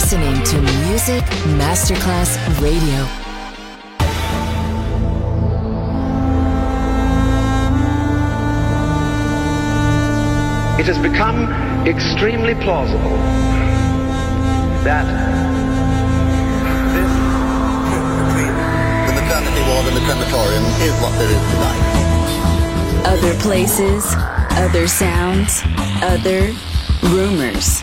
listening to Music Masterclass Radio. It has become extremely plausible that this the maternity ward in the crematorium is what there is tonight. Other places, other sounds, other rumors.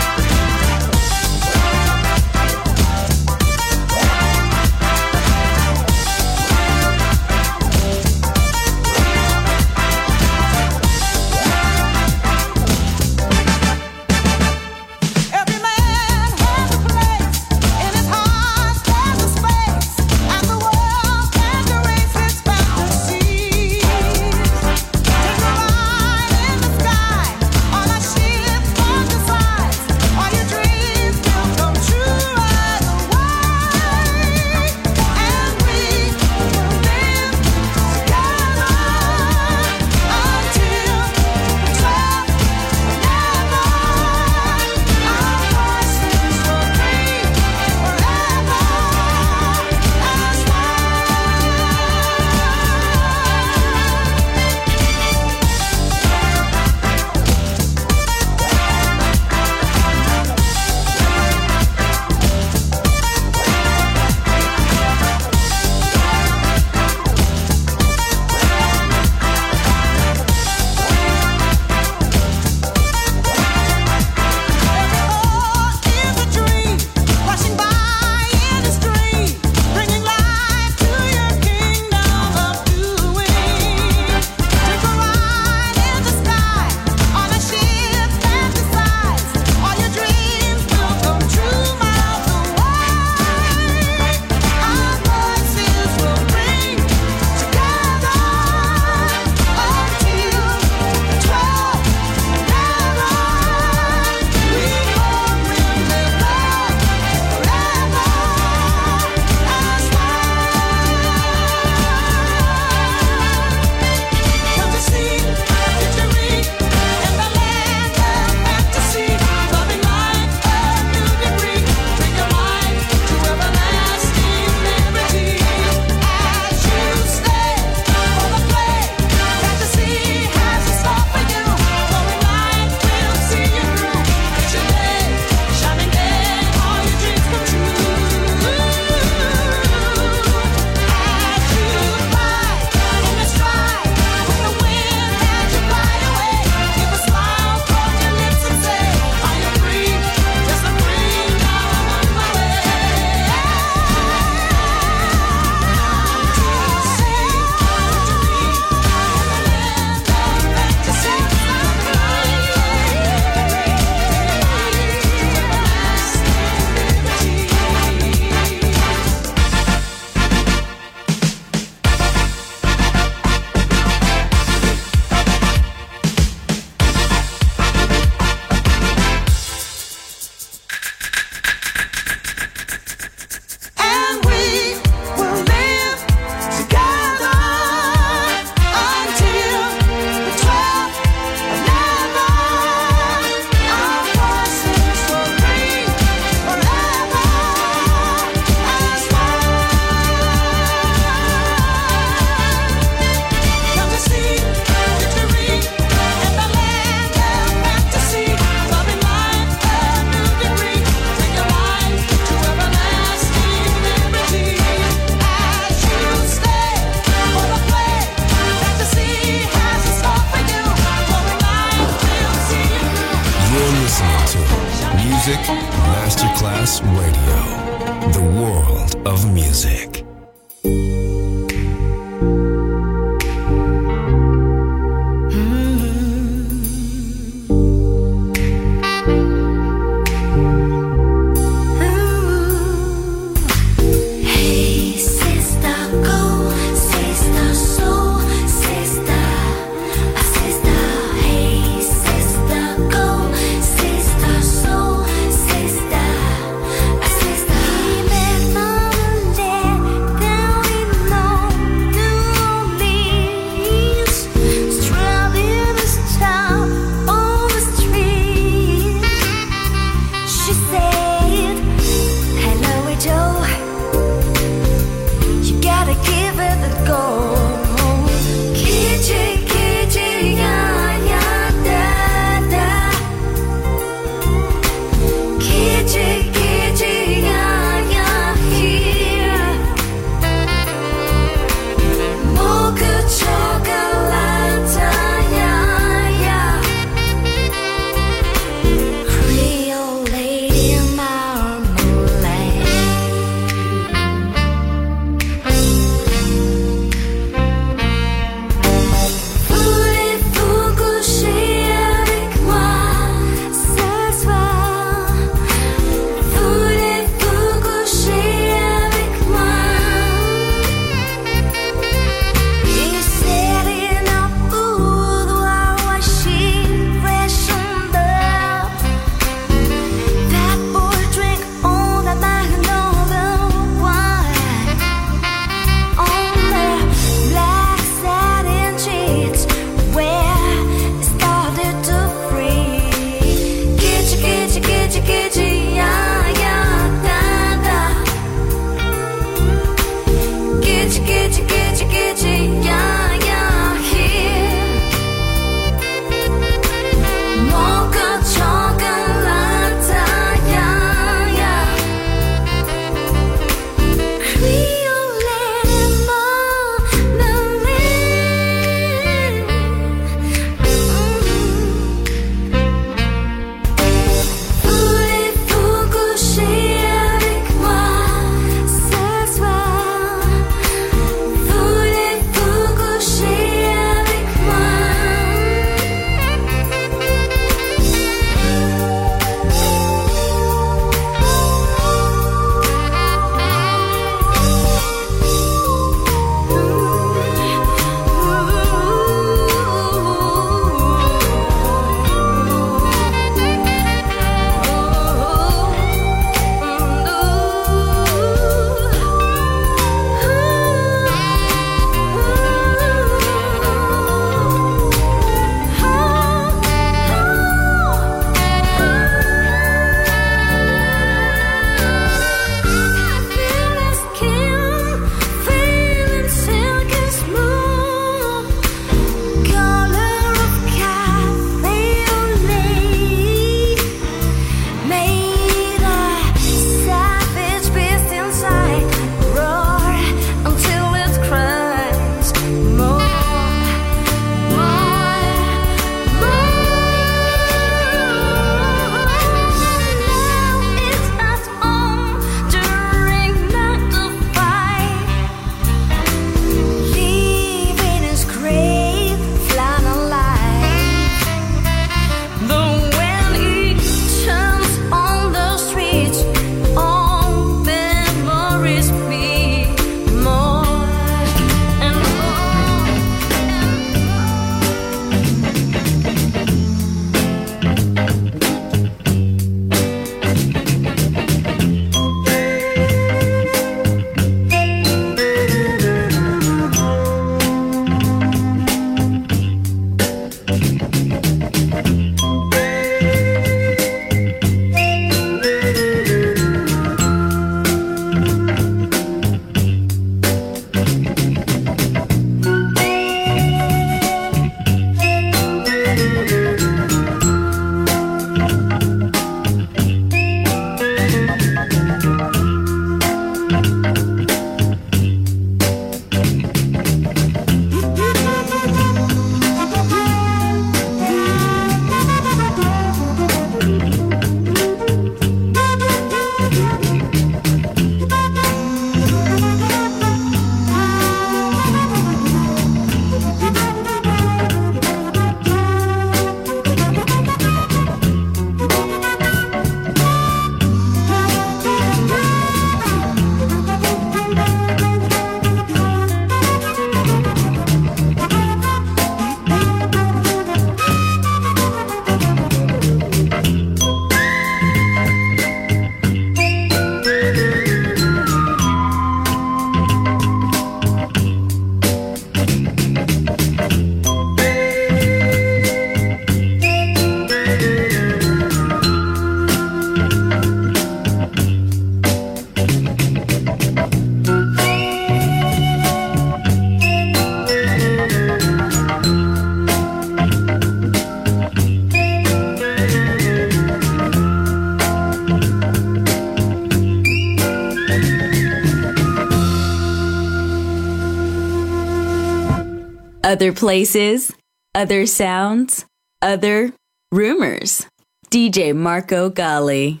other places, other sounds, other rumors. DJ Marco Gally.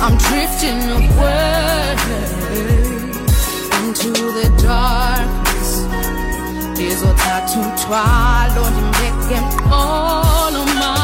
I'm drifting away into the dark ndizothatha uthwalo ndimbeke of ma.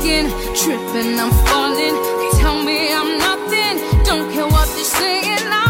faking, tripping, I'm falling. Tell me I'm nothing, don't care what they're saying. I'm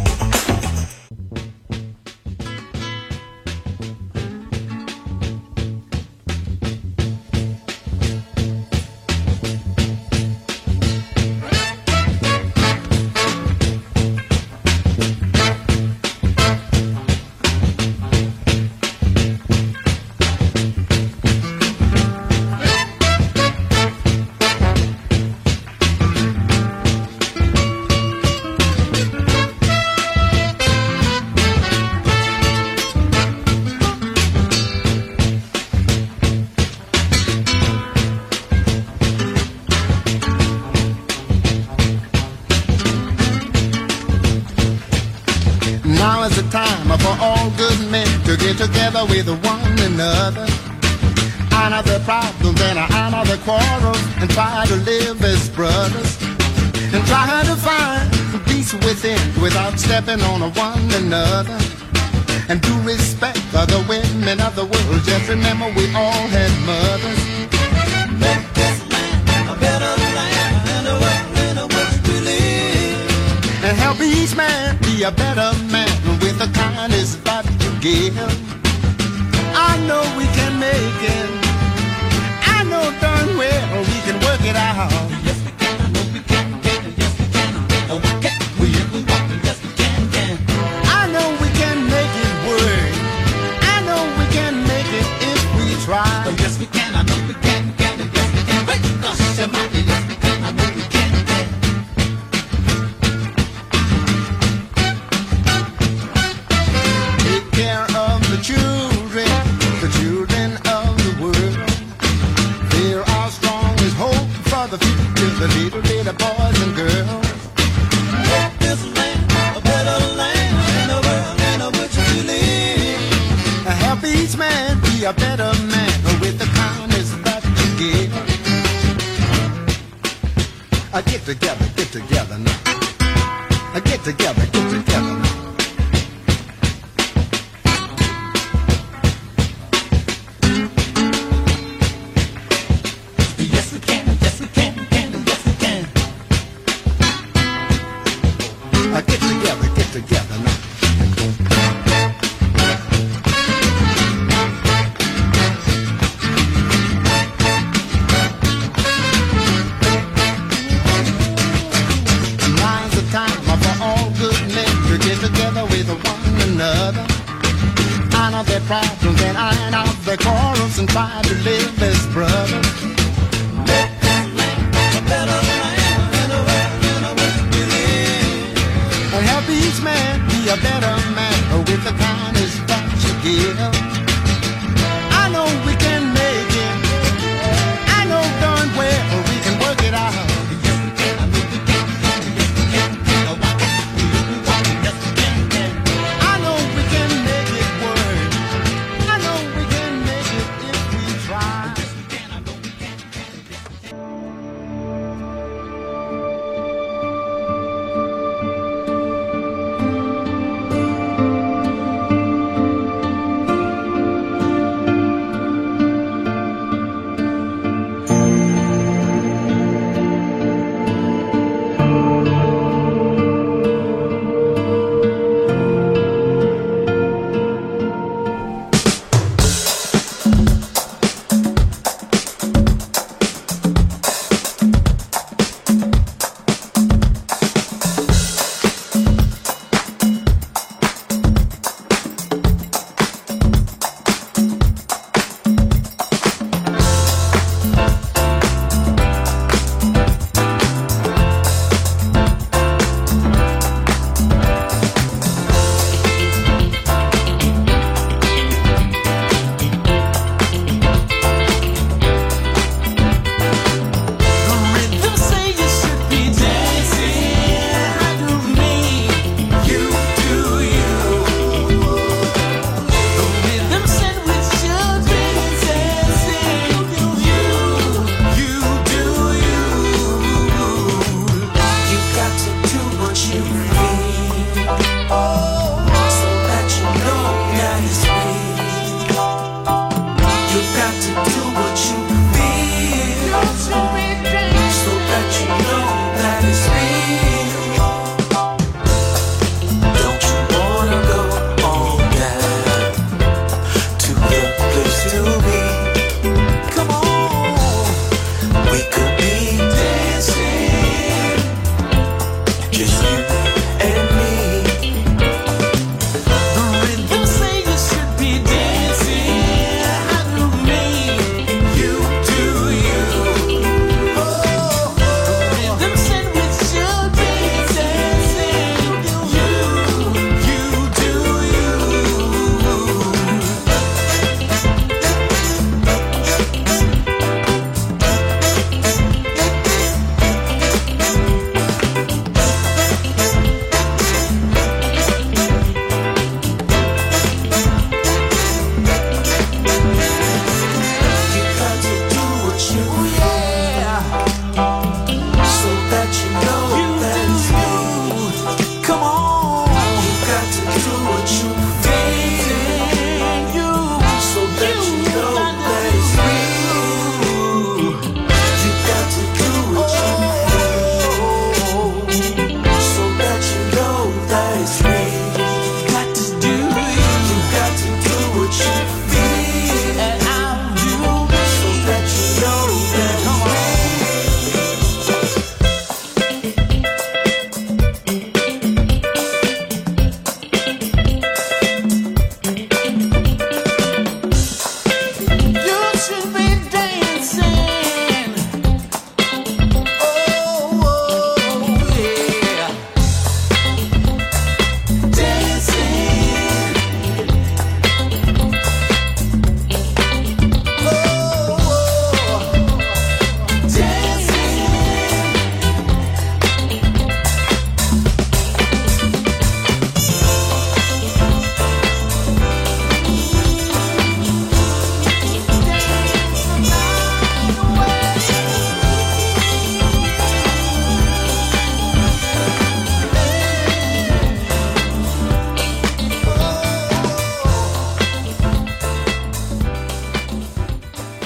and try to live as brothers and try to find peace within without stepping on one another. And do respect the women of the world. Just remember we all had mothers. Make this land a better land and a world in live. And help each man be a better man with the kindness that to give.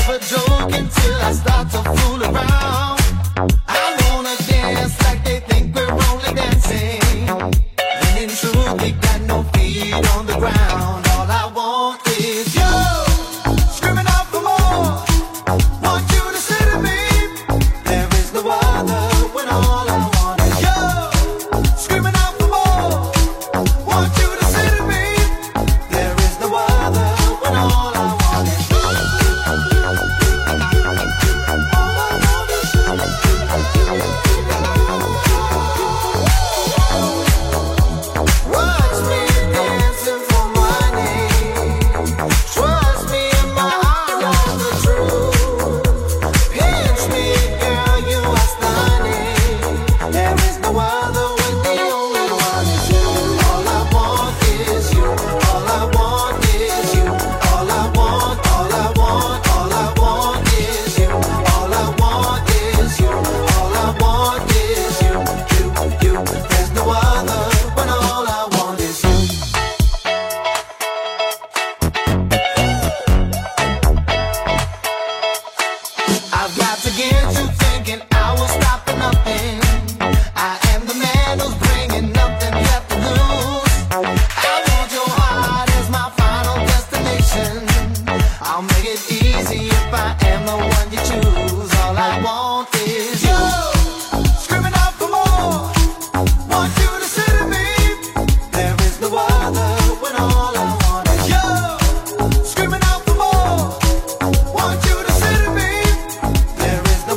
never joke until I start to fool.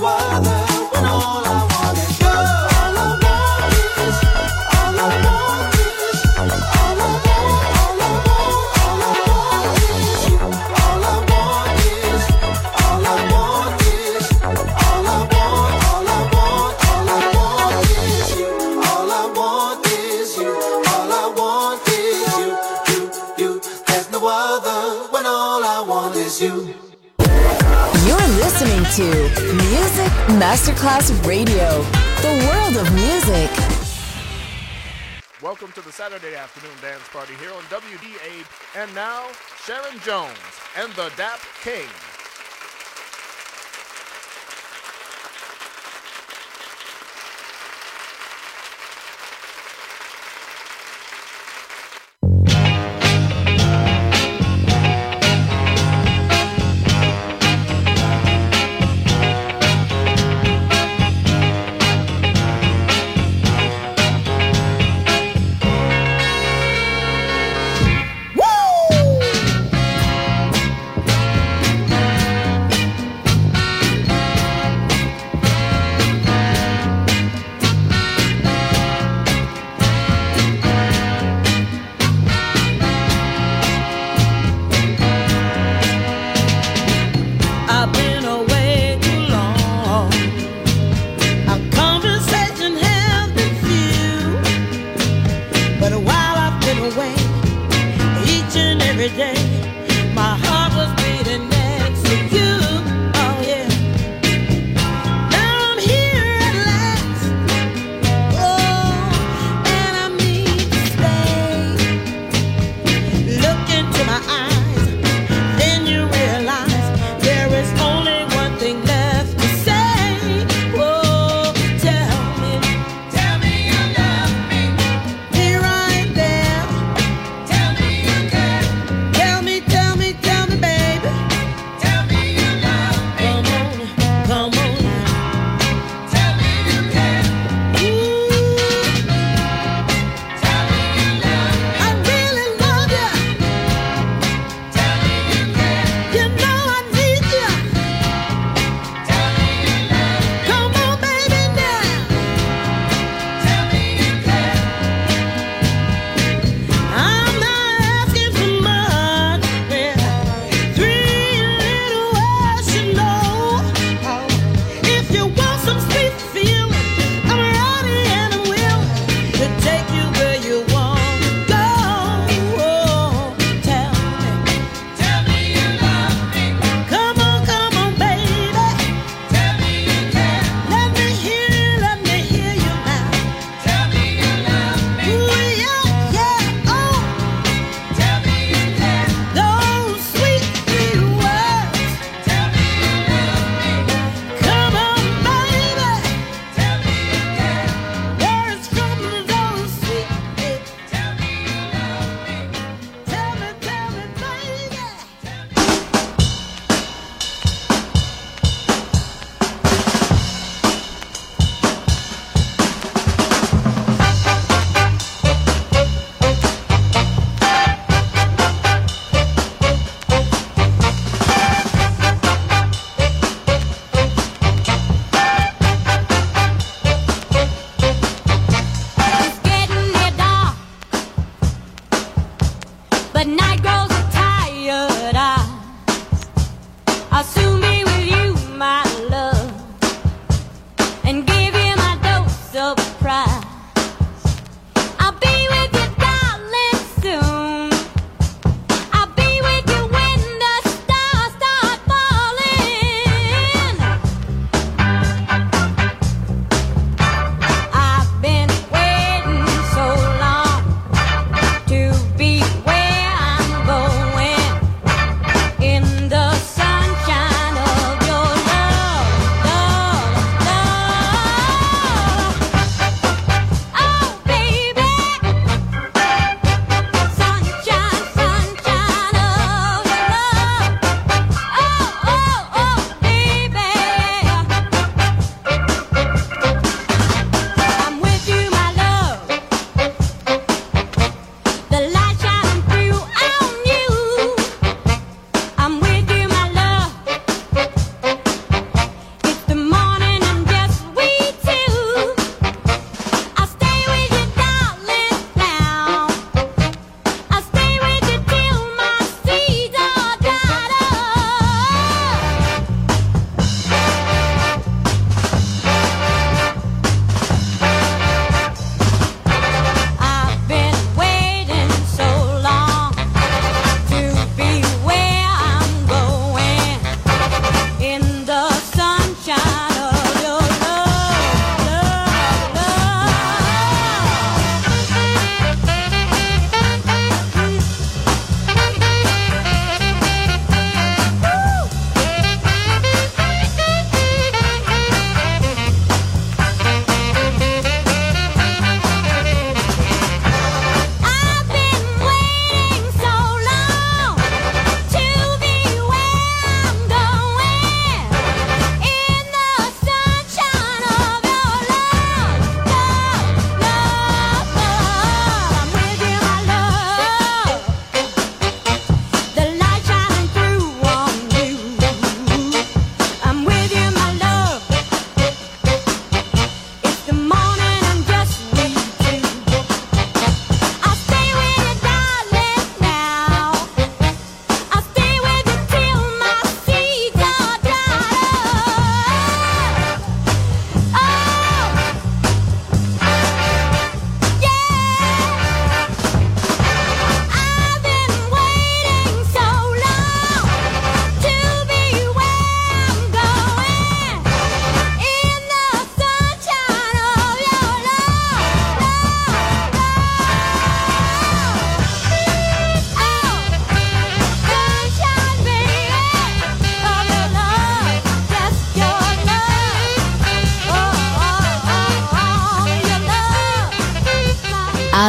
were the Masterclass Radio, the world of music. Welcome to the Saturday afternoon dance party here on WDA. And now, Sharon Jones and the Dap King.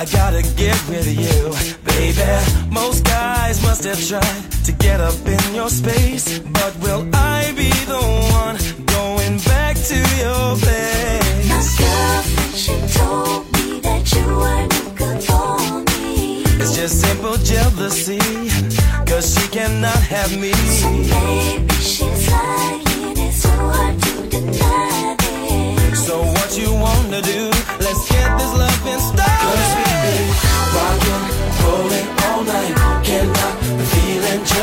I gotta get rid of you, baby. Most guys must have tried to get up in your space, but will I be the one going back to your place? My girlfriend, she told me that you weren't good for me. It's just simple jealousy, cause she cannot have me. So maybe she's lying, it's so hard to deny this. So what you wanna do? Let's get this love in style.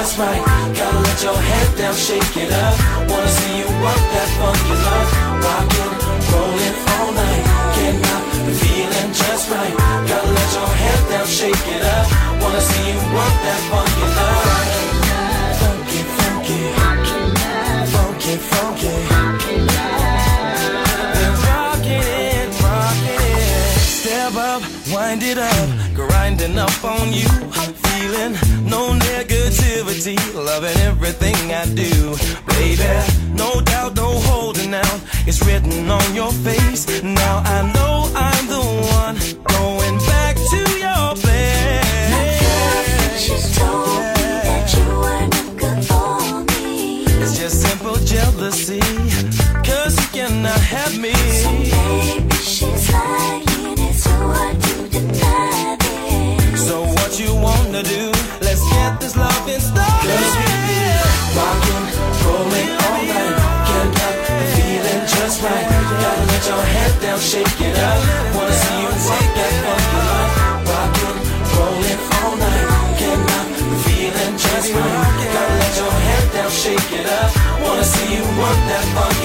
Just right. Gotta let your head down, shake it up. Wanna see you work that funky love. Rockin', rollin' all night. Cannot the feeling just right. Gotta let your head down, shake it up. Wanna see you work that funky love. Funky, funky, funky, funky. We're rocking it, rocking it. Step up, wind it up, grinding up on you. Feeling no negativity, loving everything I do. Baby, no doubt, no holding out. It's written on your face. Now I know I'm the one going back to your place. Work that funky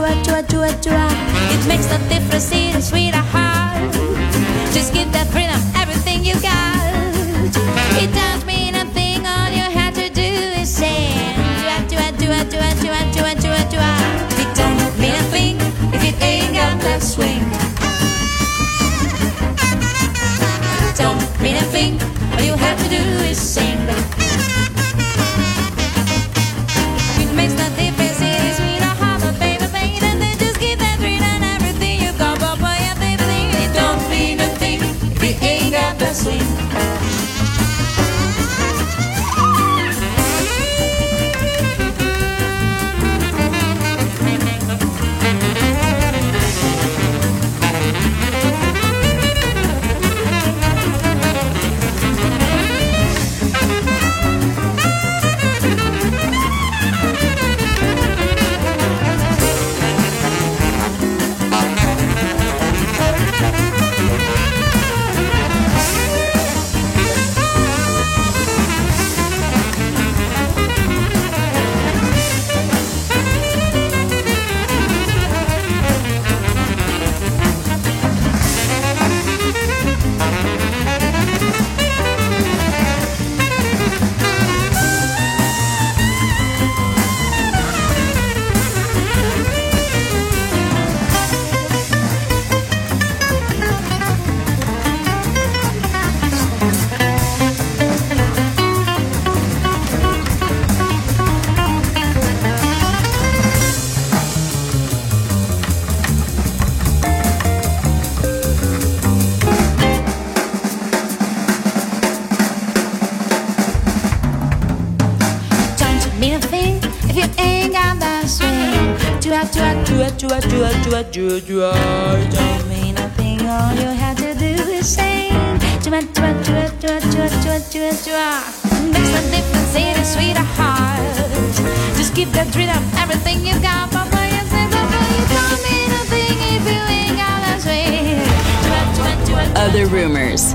Chua chua chua, chua, chua, chua. Told me nothing, all you had to do is say chua, chua, chua, chua, chua, chua, chua, chua. That's the difference in a sweetheart. Just keep that rhythm, everything you got, Papa. You say, Papa, you told me nothing if you ain't got a chua. Other rumors.